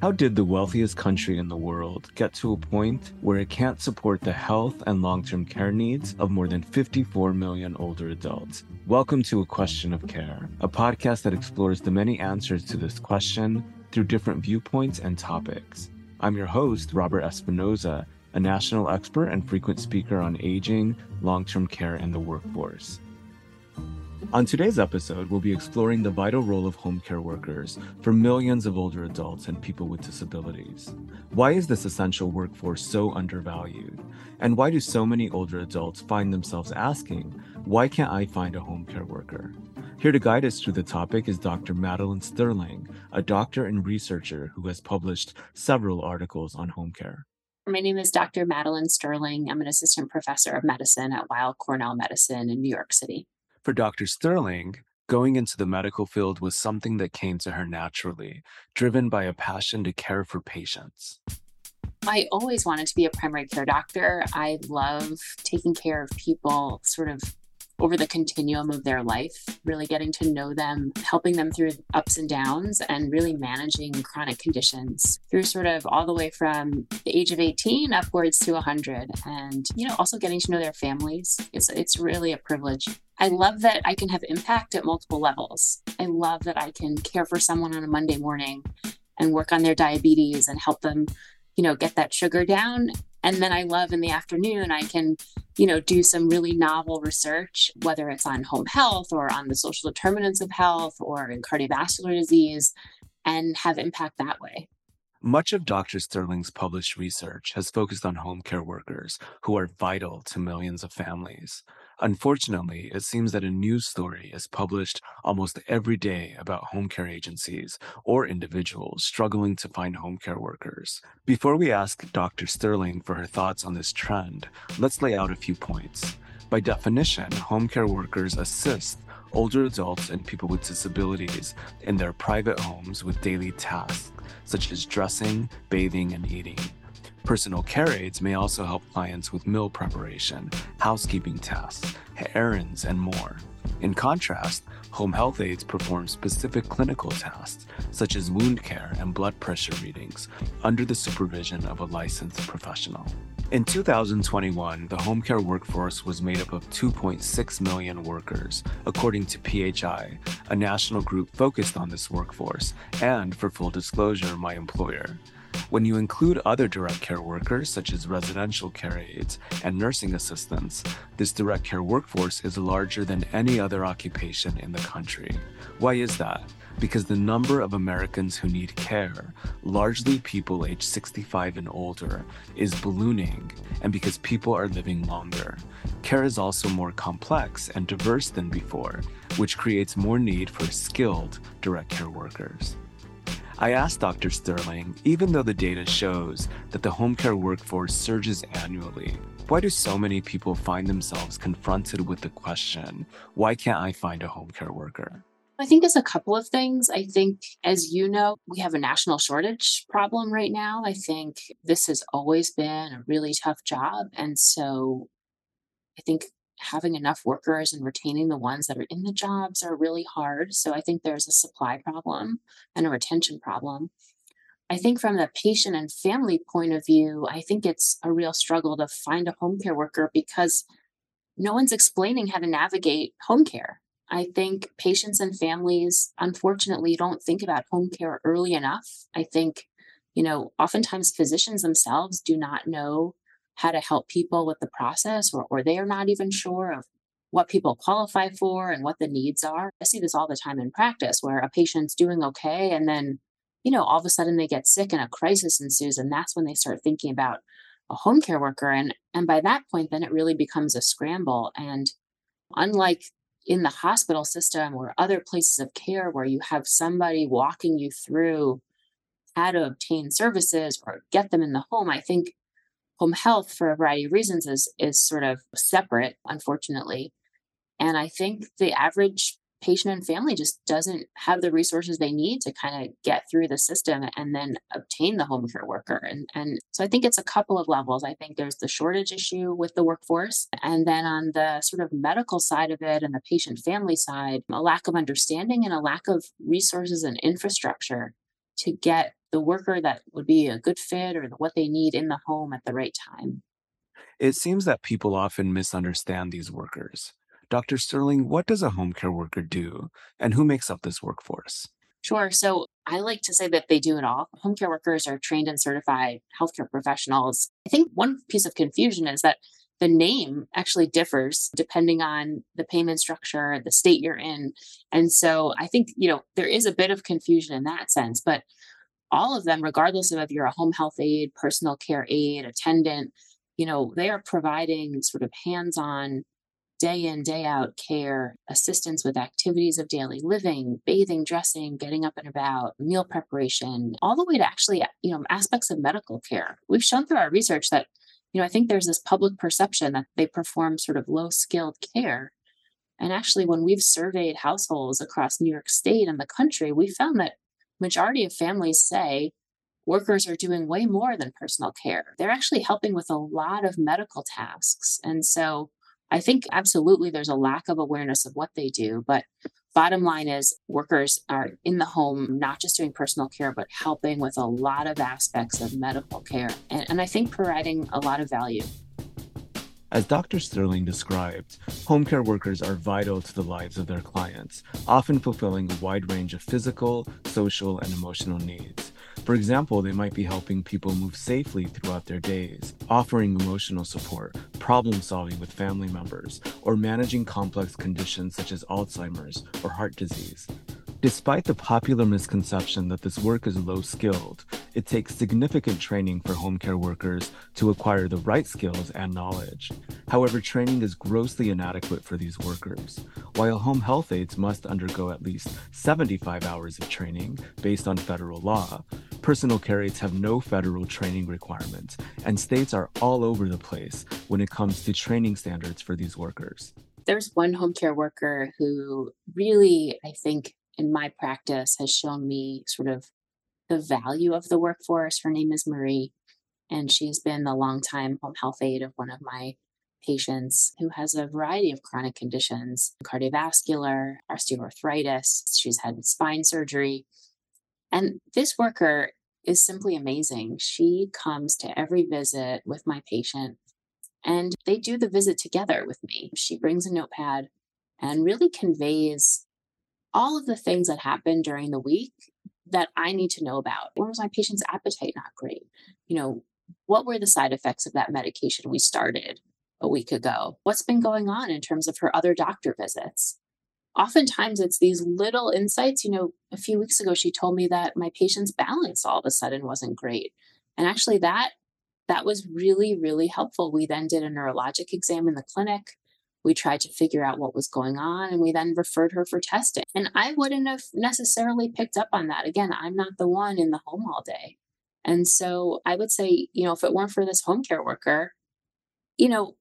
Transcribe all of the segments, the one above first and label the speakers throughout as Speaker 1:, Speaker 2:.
Speaker 1: How did the wealthiest country in the world get to a point where it can't support the health and long term care needs of more than 54 million older adults? Welcome to A Question of Care, a podcast that explores the many answers to this question through different viewpoints and topics. I'm your host, Robert Espinoza, a national expert and frequent speaker on aging, long term care, and the workforce. On today's episode, we'll be exploring the vital role of home care workers for millions of older adults and people with disabilities. Why is this essential workforce so undervalued? And why do so many older adults find themselves asking, why can't I find a home care worker? Here to guide us through the topic is Dr. Madeline Sterling, a doctor and researcher who has published several articles on home care.
Speaker 2: My name is Dr. Madeline Sterling. I'm an assistant professor of medicine at Weill Cornell Medicine in New York City.
Speaker 1: For Dr. Sterling, going into the medical field was something that came to her naturally, driven by a passion to care for patients.
Speaker 2: I always wanted to be a primary care doctor. I love taking care of people sort of over the continuum of their life, really getting to know them, helping them through ups and downs, and really managing chronic conditions through sort of all the way from the age of 18 upwards to 100. And, you know, also getting to know their families. It's, it's really a privilege. I love that I can have impact at multiple levels. I love that I can care for someone on a Monday morning and work on their diabetes and help them, you know, get that sugar down and then I love in the afternoon, I can, you know, do some really novel research, whether it's on home health or on the social determinants of health or in cardiovascular disease, and have impact that way.
Speaker 1: Much of Dr. Sterling's published research has focused on home care workers who are vital to millions of families. Unfortunately, it seems that a news story is published almost every day about home care agencies or individuals struggling to find home care workers. Before we ask Dr. Sterling for her thoughts on this trend, let's lay out a few points. By definition, home care workers assist older adults and people with disabilities in their private homes with daily tasks such as dressing, bathing, and eating. Personal care aides may also help clients with meal preparation, housekeeping tasks, errands, and more. In contrast, home health aides perform specific clinical tasks, such as wound care and blood pressure readings, under the supervision of a licensed professional. In 2021, the home care workforce was made up of 2.6 million workers, according to PHI, a national group focused on this workforce, and, for full disclosure, my employer. When you include other direct care workers, such as residential care aides and nursing assistants, this direct care workforce is larger than any other occupation in the country. Why is that? Because the number of Americans who need care, largely people aged 65 and older, is ballooning, and because people are living longer. Care is also more complex and diverse than before, which creates more need for skilled direct care workers. I asked Dr. Sterling, even though the data shows that the home care workforce surges annually, why do so many people find themselves confronted with the question, why can't I find a home care worker?
Speaker 2: I think there's a couple of things. I think, as you know, we have a national shortage problem right now. I think this has always been a really tough job. And so I think having enough workers and retaining the ones that are in the jobs are really hard. So I think there's a supply problem and a retention problem. I think from the patient and family point of view, I think it's a real struggle to find a home care worker because no one's explaining how to navigate home care. I think patients and families, unfortunately, don't think about home care early enough. I think, you know, oftentimes physicians themselves do not know how to help people with the process, or, or they are not even sure of what people qualify for and what the needs are. I see this all the time in practice where a patient's doing okay and then, you know, all of a sudden they get sick and a crisis ensues. And that's when they start thinking about a home care worker. And, and by that point, then it really becomes a scramble. And unlike in the hospital system or other places of care where you have somebody walking you through how to obtain services or get them in the home, I think home health for a variety of reasons is is sort of separate unfortunately. And i think the average patient and family just doesn't have the resources they need to kind of get through the system and then obtain the home care worker. And and so i think it's a couple of levels. I think there's the shortage issue with the workforce and then on the sort of medical side of it and the patient family side a lack of understanding and a lack of resources and infrastructure to get the worker that would be a good fit or what they need in the home at the right time.
Speaker 1: It seems that people often misunderstand these workers. Dr. Sterling, what does a home care worker do, and who makes up this workforce?
Speaker 2: Sure. So I like to say that they do it all. Home care workers are trained and certified healthcare professionals. I think one piece of confusion is that the name actually differs depending on the payment structure, the state you're in. And so I think, you know, there is a bit of confusion in that sense, but all of them, regardless of if you're a home health aide, personal care aide, attendant, you know, they are providing sort of hands on day in, day out care, assistance with activities of daily living, bathing, dressing, getting up and about, meal preparation, all the way to actually, you know, aspects of medical care. We've shown through our research that, you know, I think there's this public perception that they perform sort of low skilled care. And actually, when we've surveyed households across New York State and the country, we found that majority of families say workers are doing way more than personal care. They're actually helping with a lot of medical tasks. And so I think absolutely there's a lack of awareness of what they do, but bottom line is workers are in the home, not just doing personal care, but helping with a lot of aspects of medical care. And, and I think providing a lot of value.
Speaker 1: As Dr. Sterling described, home care workers are vital to the lives of their clients, often fulfilling a wide range of physical, social, and emotional needs. For example, they might be helping people move safely throughout their days, offering emotional support, problem solving with family members, or managing complex conditions such as Alzheimer's or heart disease. Despite the popular misconception that this work is low skilled, it takes significant training for home care workers to acquire the right skills and knowledge. However, training is grossly inadequate for these workers. While home health aides must undergo at least 75 hours of training based on federal law, personal care aides have no federal training requirements, and states are all over the place when it comes to training standards for these workers.
Speaker 2: There's one home care worker who really, I think, in my practice has shown me sort of the value of the workforce. Her name is Marie, and she's been the longtime home health aide of one of my patients who has a variety of chronic conditions cardiovascular, osteoarthritis. She's had spine surgery. And this worker is simply amazing. She comes to every visit with my patient and they do the visit together with me. She brings a notepad and really conveys all of the things that happen during the week that I need to know about. When was my patient's appetite not great? You know, what were the side effects of that medication we started a week ago? What's been going on in terms of her other doctor visits? Oftentimes it's these little insights. You know, a few weeks ago she told me that my patient's balance all of a sudden wasn't great. And actually that that was really really helpful. We then did a neurologic exam in the clinic we tried to figure out what was going on and we then referred her for testing. And I wouldn't have necessarily picked up on that. Again, I'm not the one in the home all day. And so I would say, you know, if it weren't for this home care worker, you know,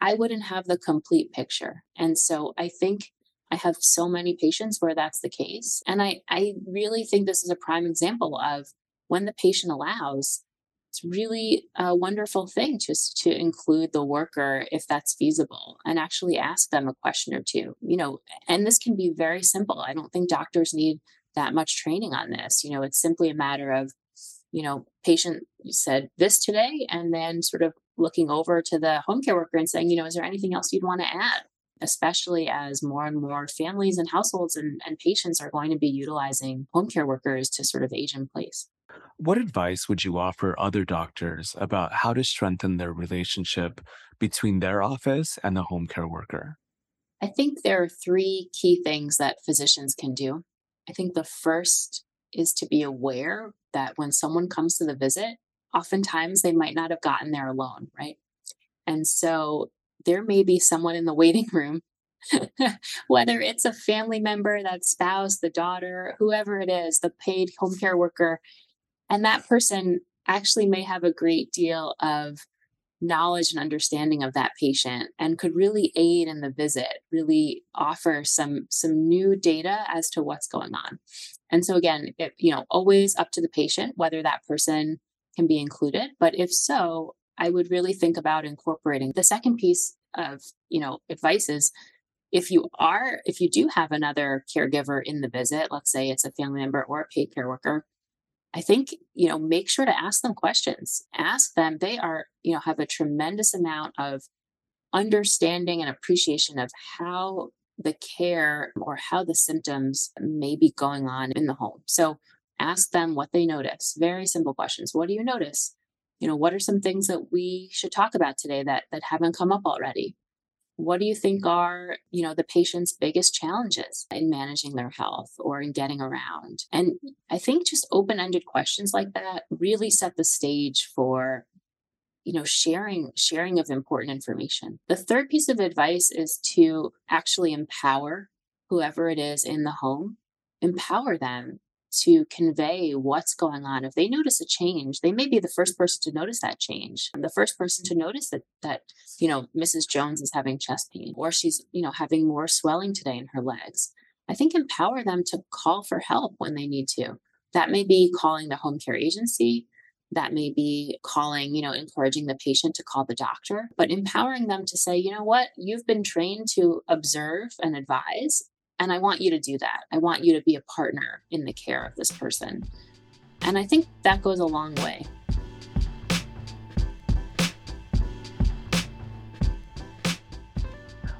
Speaker 2: I wouldn't have the complete picture. And so I think I have so many patients where that's the case. And I, I really think this is a prime example of when the patient allows, it's really a wonderful thing just to include the worker if that's feasible and actually ask them a question or two you know and this can be very simple i don't think doctors need that much training on this you know it's simply a matter of you know patient said this today and then sort of looking over to the home care worker and saying you know is there anything else you'd want to add especially as more and more families and households and, and patients are going to be utilizing home care workers to sort of age in place
Speaker 1: what advice would you offer other doctors about how to strengthen their relationship between their office and the home care worker?
Speaker 2: I think there are three key things that physicians can do. I think the first is to be aware that when someone comes to the visit, oftentimes they might not have gotten there alone, right? And so there may be someone in the waiting room, whether it's a family member, that spouse, the daughter, whoever it is, the paid home care worker, and that person actually may have a great deal of knowledge and understanding of that patient and could really aid in the visit really offer some some new data as to what's going on. And so again it, you know always up to the patient whether that person can be included but if so i would really think about incorporating the second piece of you know advice is if you are if you do have another caregiver in the visit let's say it's a family member or a paid care worker I think, you know, make sure to ask them questions. Ask them. They are, you know, have a tremendous amount of understanding and appreciation of how the care or how the symptoms may be going on in the home. So ask them what they notice. Very simple questions. What do you notice? You know, what are some things that we should talk about today that that haven't come up already? What do you think are, you know, the patient's biggest challenges in managing their health or in getting around? And I think just open-ended questions like that really set the stage for you know sharing sharing of important information the third piece of advice is to actually empower whoever it is in the home empower them to convey what's going on. If they notice a change they may be the first person to notice that change the first person to notice that that you know mrs jones is having chest pain or she's you know having more swelling today in her legs. I think empower them to call for help when they need to. That may be calling the home care agency. That may be calling, you know, encouraging the patient to call the doctor, but empowering them to say, you know what, you've been trained to observe and advise, and I want you to do that. I want you to be a partner in the care of this person. And I think that goes a long way.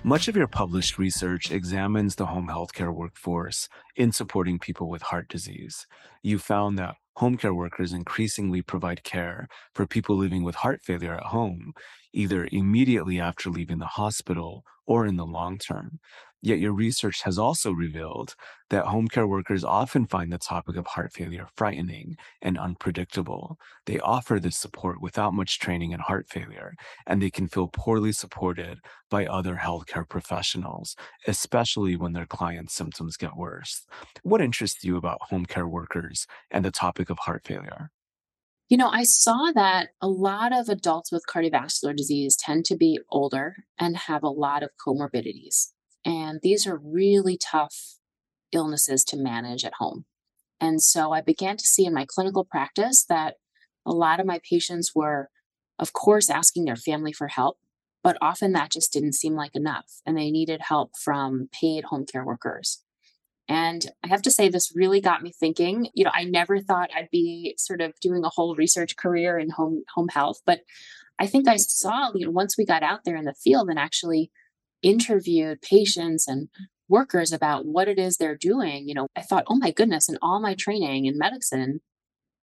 Speaker 1: Much of your published research examines the home healthcare workforce in supporting people with heart disease. You found that home care workers increasingly provide care for people living with heart failure at home, either immediately after leaving the hospital or in the long term. Yet your research has also revealed that home care workers often find the topic of heart failure frightening and unpredictable. They offer this support without much training in heart failure, and they can feel poorly supported by other healthcare professionals, especially when their clients' symptoms get worse. What interests you about home care workers and the topic of heart failure?
Speaker 2: You know, I saw that a lot of adults with cardiovascular disease tend to be older and have a lot of comorbidities. And these are really tough illnesses to manage at home. And so I began to see in my clinical practice that a lot of my patients were, of course, asking their family for help, but often that just didn't seem like enough. And they needed help from paid home care workers. And I have to say, this really got me thinking. You know, I never thought I'd be sort of doing a whole research career in home home health, but I think I saw, you know, once we got out there in the field and actually interviewed patients and workers about what it is they're doing, you know, I thought, oh my goodness, in all my training in medicine,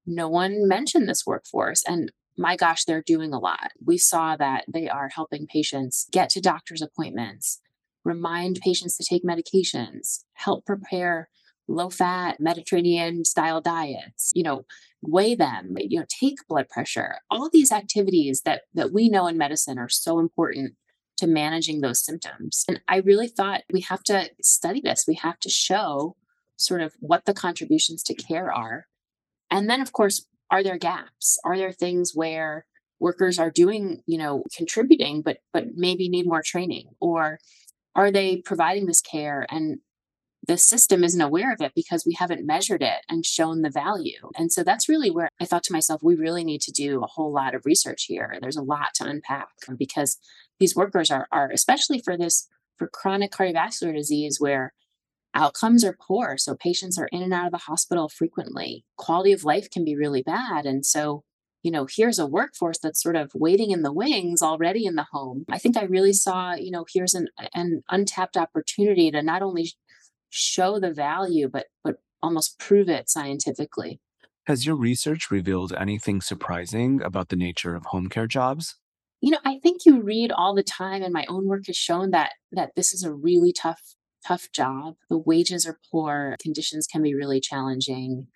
Speaker 2: no one mentioned this workforce. And my gosh, they're doing a lot. We saw that they are helping patients get to doctor's appointments, remind patients to take medications, help prepare low fat Mediterranean style diets, you know, weigh them, you know, take blood pressure. All these activities that that we know in medicine are so important to managing those symptoms. And I really thought we have to study this. We have to show sort of what the contributions to care are. And then, of course, are there gaps? Are there things where workers are doing, you know, contributing, but but maybe need more training? Or are they providing this care and the system isn't aware of it because we haven't measured it and shown the value. And so that's really where I thought to myself, we really need to do a whole lot of research here. There's a lot to unpack because these workers are, are especially for this, for chronic cardiovascular disease where outcomes are poor. So patients are in and out of the hospital frequently. Quality of life can be really bad. And so, you know, here's a workforce that's sort of waiting in the wings already in the home. I think I really saw, you know, here's an, an untapped opportunity to not only show the value, but, but almost prove it scientifically.
Speaker 1: Has your research revealed anything surprising about the nature of home care jobs?
Speaker 2: you know, I think you read all the time, and my own work has shown that that this is a really tough, tough job. The wages are poor, conditions can be really challenging,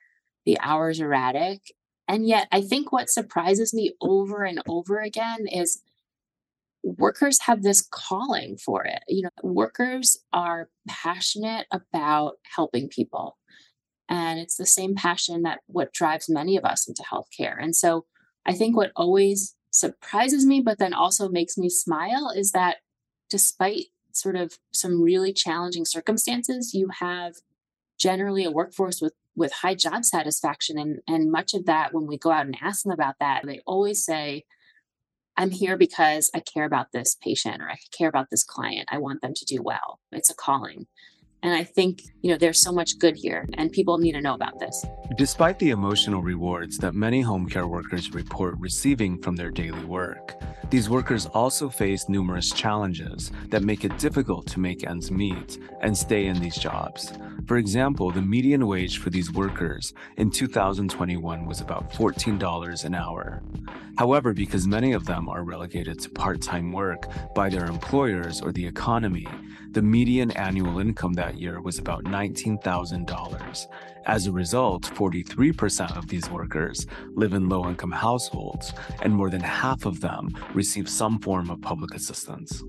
Speaker 2: the hours erratic. And yet, I think what surprises me over and over again is workers have this calling for it. You know, workers are passionate about helping people. And it's the same passion that what drives many of us into healthcare. And so I think what always surprises me, but then also makes me smile is that despite sort of some really challenging circumstances, you have generally a workforce with with high job satisfaction and and much of that when we go out and ask them about that they always say i'm here because i care about this patient or i care about this client. I want them to do well. It's a calling And I think, you know, there's so much good here and people need to know about this.
Speaker 1: Despite the emotional rewards that many home care workers report receiving from their daily work, these workers also face numerous challenges that make it difficult to make ends meet and stay in these jobs. For example, the median wage for these workers in 2021 was about $14 an hour. However, because many of them are relegated to part time work by their employers or the economy, the median annual income that year was about $19,000. As a result, 43% of these workers live in low income households, and more than half of them receive some form of public assistance.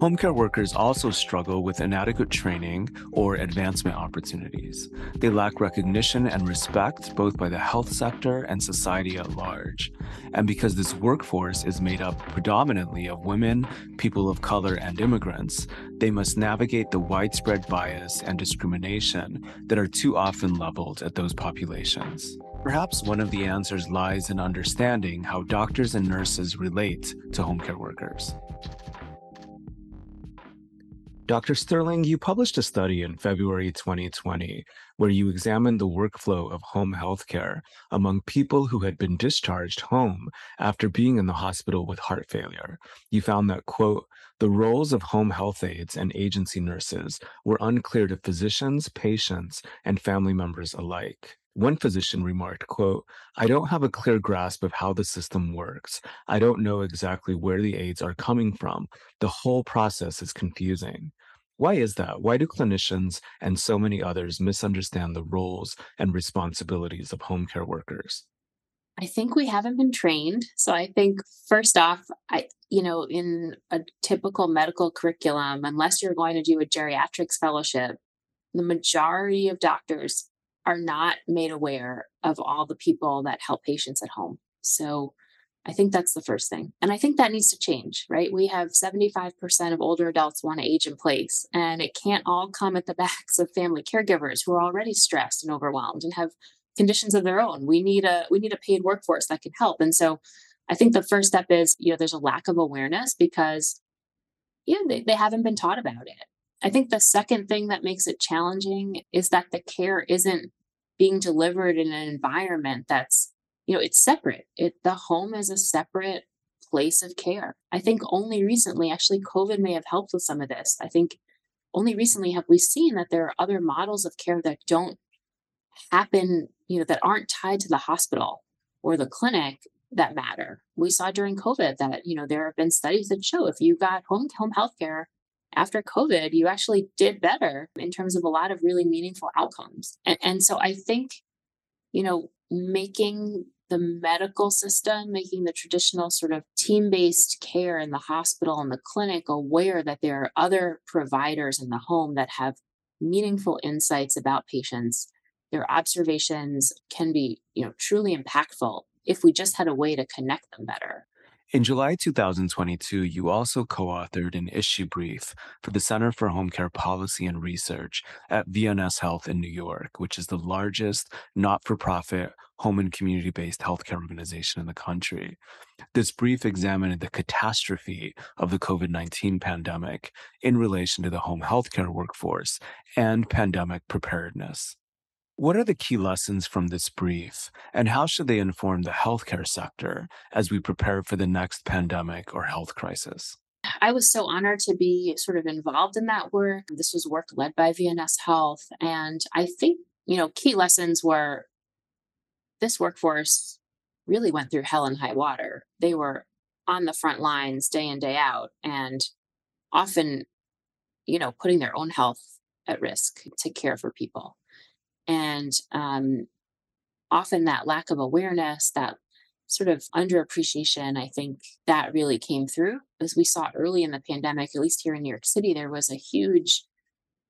Speaker 1: Home care workers also struggle with inadequate training or advancement opportunities. They lack recognition and respect both by the health sector and society at large. And because this workforce is made up predominantly of women, people of color, and immigrants, they must navigate the widespread bias and discrimination that are too often leveled at those populations. Perhaps one of the answers lies in understanding how doctors and nurses relate to home care workers. Dr. Sterling, you published a study in February 2020 where you examined the workflow of home healthcare among people who had been discharged home after being in the hospital with heart failure. You found that, quote, the roles of home health aides and agency nurses were unclear to physicians, patients, and family members alike. One physician remarked, quote, I don't have a clear grasp of how the system works. I don't know exactly where the aides are coming from. The whole process is confusing. Why is that? Why do clinicians and so many others misunderstand the roles and responsibilities of home care workers?
Speaker 2: I think we haven't been trained. So I think first off, I you know, in a typical medical curriculum, unless you're going to do a geriatrics fellowship, the majority of doctors are not made aware of all the people that help patients at home. So I think that's the first thing. And I think that needs to change, right? We have 75% of older adults want to age in place, and it can't all come at the backs of family caregivers who are already stressed and overwhelmed and have conditions of their own. We need a we need a paid workforce that can help. And so I think the first step is, you know, there's a lack of awareness because yeah, they, they haven't been taught about it. I think the second thing that makes it challenging is that the care isn't being delivered in an environment that's you know it's separate. It the home is a separate place of care. I think only recently actually covid may have helped with some of this. I think only recently have we seen that there are other models of care that don't happen you know that aren't tied to the hospital or the clinic that matter. We saw during covid that you know there have been studies that show if you got home home health care after COVID, you actually did better in terms of a lot of really meaningful outcomes. And, and so I think, you know, making the medical system, making the traditional sort of team based care in the hospital and the clinic aware that there are other providers in the home that have meaningful insights about patients. Their observations can be, you know, truly impactful if we just had a way to connect them better.
Speaker 1: In July 2022, you also co authored an issue brief for the Center for Home Care Policy and Research at VNS Health in New York, which is the largest not for profit home and community based healthcare organization in the country. This brief examined the catastrophe of the COVID 19 pandemic in relation to the home healthcare workforce and pandemic preparedness. What are the key lessons from this brief, and how should they inform the healthcare sector as we prepare for the next pandemic or health crisis?
Speaker 2: I was so honored to be sort of involved in that work. This was work led by VNS Health. And I think, you know, key lessons were this workforce really went through hell and high water. They were on the front lines day in, day out, and often, you know, putting their own health at risk to care for people. And um, often that lack of awareness, that sort of underappreciation, I think that really came through. As we saw early in the pandemic, at least here in New York City, there was a huge,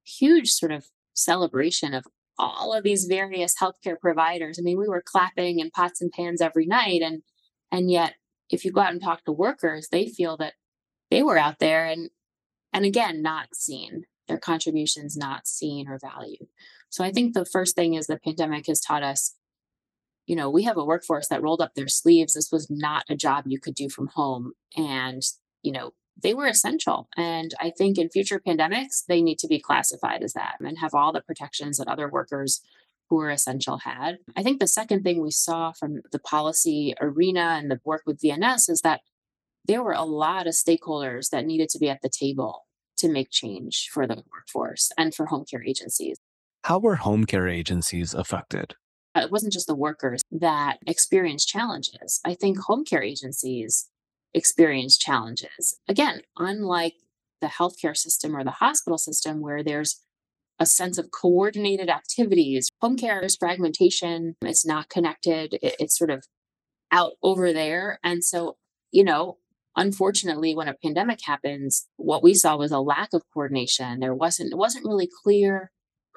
Speaker 2: huge sort of celebration of all of these various healthcare providers. I mean, we were clapping in pots and pans every night. And and yet if you go out and talk to workers, they feel that they were out there and and again not seen, their contributions not seen or valued. So I think the first thing is the pandemic has taught us, you know, we have a workforce that rolled up their sleeves. This was not a job you could do from home. And, you know, they were essential. And I think in future pandemics, they need to be classified as that and have all the protections that other workers who are essential had. I think the second thing we saw from the policy arena and the work with VNS is that there were a lot of stakeholders that needed to be at the table to make change for the workforce and for home care agencies.
Speaker 1: How were home care agencies affected?
Speaker 2: Uh, it wasn't just the workers that experienced challenges. I think home care agencies experienced challenges. Again, unlike the healthcare system or the hospital system, where there's a sense of coordinated activities. Home care is fragmentation, it's not connected, it, it's sort of out over there. And so, you know, unfortunately when a pandemic happens what we saw was a lack of coordination there wasn't it wasn't really clear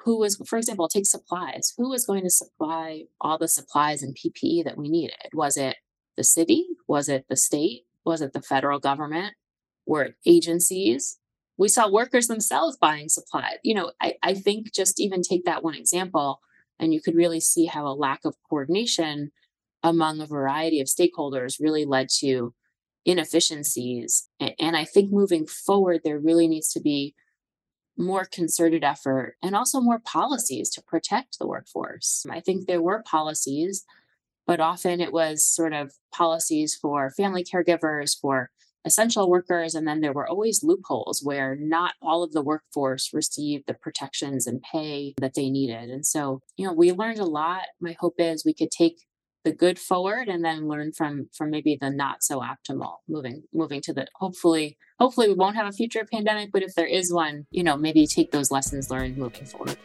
Speaker 2: who was for example take supplies. Who was going to supply all the supplies and ppe that we needed? Was it the city? Was it the state? Was it the federal government? Were it agencies? We saw workers themselves buying supplies. You know I, I think just even take that one example and you could really see how a lack of coordination among a variety of stakeholders really led to inefficiencies. And I think moving forward, there really needs to be more concerted effort and also more policies to protect the workforce. I think there were policies, but often it was sort of policies for family caregivers, for essential workers, and then there were always loopholes where not all of the workforce received the protections and pay that they needed. And so, you know, we learned a lot. My hope is we could take the good forward and then learn from from maybe the not so optimal moving moving to the hopefully hopefully we won't have a future pandemic but if there is one you know maybe take those lessons learned moving forward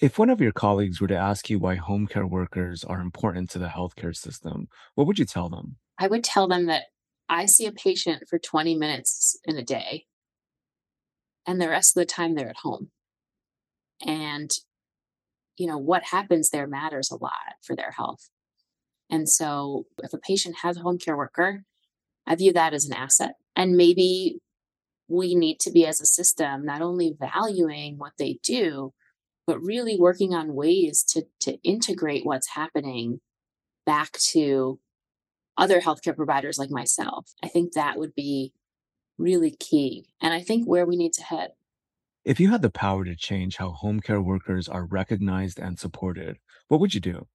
Speaker 1: If one of your colleagues were to ask you why home care workers are important to the healthcare system, what would you tell them?
Speaker 2: I would tell them that I see a patient for 20 minutes in a day and the rest of the time they're at home and you know what happens there matters a lot for their health. And so if a patient has a home care worker i view that as an asset and maybe we need to be as a system not only valuing what they do but really working on ways to to integrate what's happening back to other healthcare providers like myself. I think that would be really key and i think where we need to head
Speaker 1: If you had the power to change how home care workers are recognized and supported, what would you do?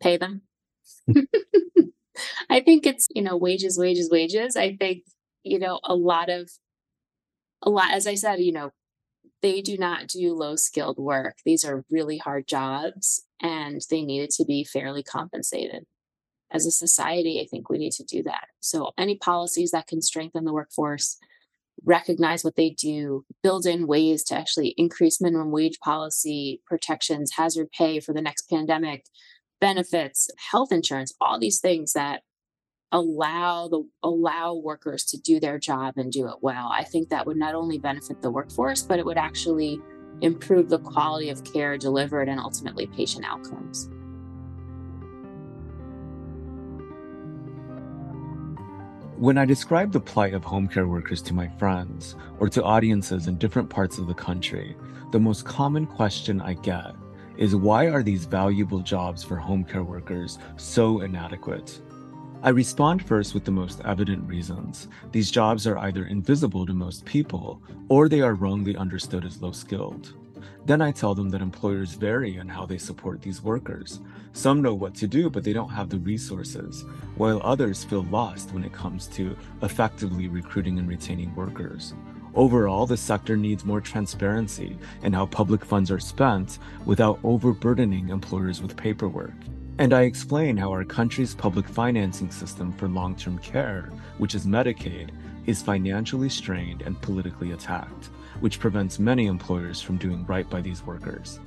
Speaker 2: pay them I think it's, you know, wages, wages, wages. I think, you know, a lot of a lot as I said, you know, they do not do low skilled work. These are really hard jobs and they needed to be fairly compensated. As a society, I think we need to do that. So any policies that can strengthen the workforce, recognize what they do, build in ways to actually increase minimum wage policy, protections, hazard pay for the next pandemic, benefits, health insurance, all these things that allow the allow workers to do their job and do it well. I think that would not only benefit the workforce, but it would actually improve the quality of care delivered and ultimately patient outcomes.
Speaker 1: When I describe the plight of home care workers to my friends or to audiences in different parts of the country, the most common question I get is why are these valuable jobs for home care workers so inadequate? I respond first with the most evident reasons. These jobs are either invisible to most people or they are wrongly understood as low skilled. Then I tell them that employers vary in how they support these workers. Some know what to do, but they don't have the resources, while others feel lost when it comes to effectively recruiting and retaining workers. Overall, the sector needs more transparency in how public funds are spent without overburdening employers with paperwork. And I explain how our country's public financing system for long term care, which is Medicaid, is financially strained and politically attacked, which prevents many employers from doing right by these workers.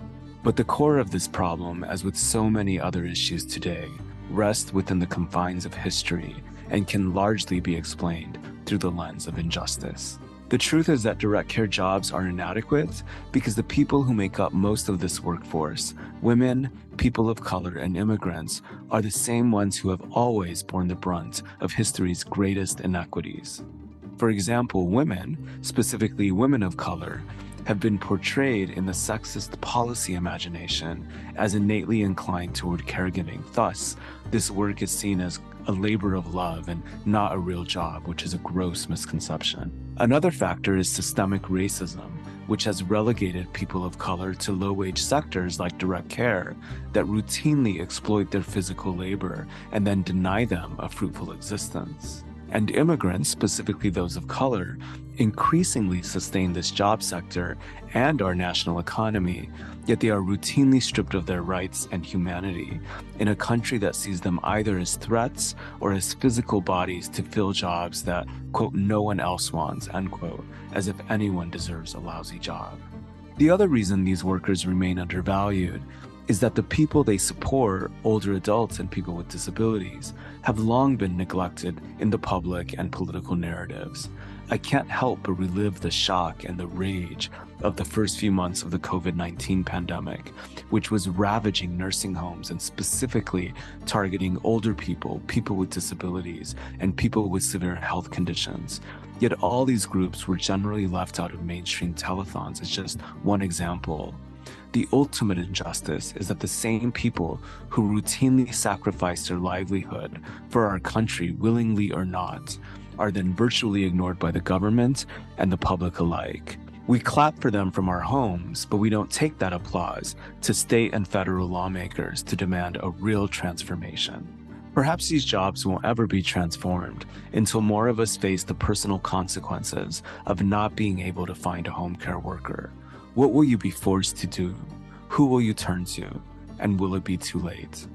Speaker 1: But the core of this problem, as with so many other issues today, rests within the confines of history and can largely be explained through the lens of injustice. The truth is that direct care jobs are inadequate because the people who make up most of this workforce, women, people of color, and immigrants, are the same ones who have always borne the brunt of history's greatest inequities. For example, women, specifically women of color, have been portrayed in the sexist policy imagination as innately inclined toward caregiving. Thus, this work is seen as a labor of love and not a real job, which is a gross misconception. Another factor is systemic racism, which has relegated people of color to low wage sectors like direct care that routinely exploit their physical labor and then deny them a fruitful existence. And immigrants, specifically those of color, increasingly sustain this job sector and our national economy, yet they are routinely stripped of their rights and humanity in a country that sees them either as threats or as physical bodies to fill jobs that, quote, no one else wants, end quote, as if anyone deserves a lousy job. The other reason these workers remain undervalued is that the people they support, older adults and people with disabilities, have long been neglected in the public and political narratives. I can't help but relive the shock and the rage of the first few months of the COVID 19 pandemic, which was ravaging nursing homes and specifically targeting older people, people with disabilities, and people with severe health conditions. Yet all these groups were generally left out of mainstream telethons as just one example. The ultimate injustice is that the same people who routinely sacrifice their livelihood for our country, willingly or not, are then virtually ignored by the government and the public alike. We clap for them from our homes, but we don't take that applause to state and federal lawmakers to demand a real transformation. Perhaps these jobs won't ever be transformed until more of us face the personal consequences of not being able to find a home care worker. What will you be forced to do? Who will you turn to? And will it be too late?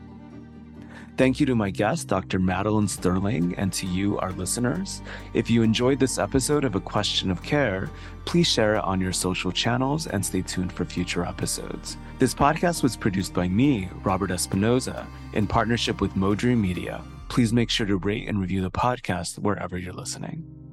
Speaker 1: Thank you to my guest, Dr. Madeline Sterling, and to you, our listeners. If you enjoyed this episode of A Question of Care, please share it on your social channels and stay tuned for future episodes. This podcast was produced by me, Robert Espinoza, in partnership with Modry Media. Please make sure to rate and review the podcast wherever you're listening.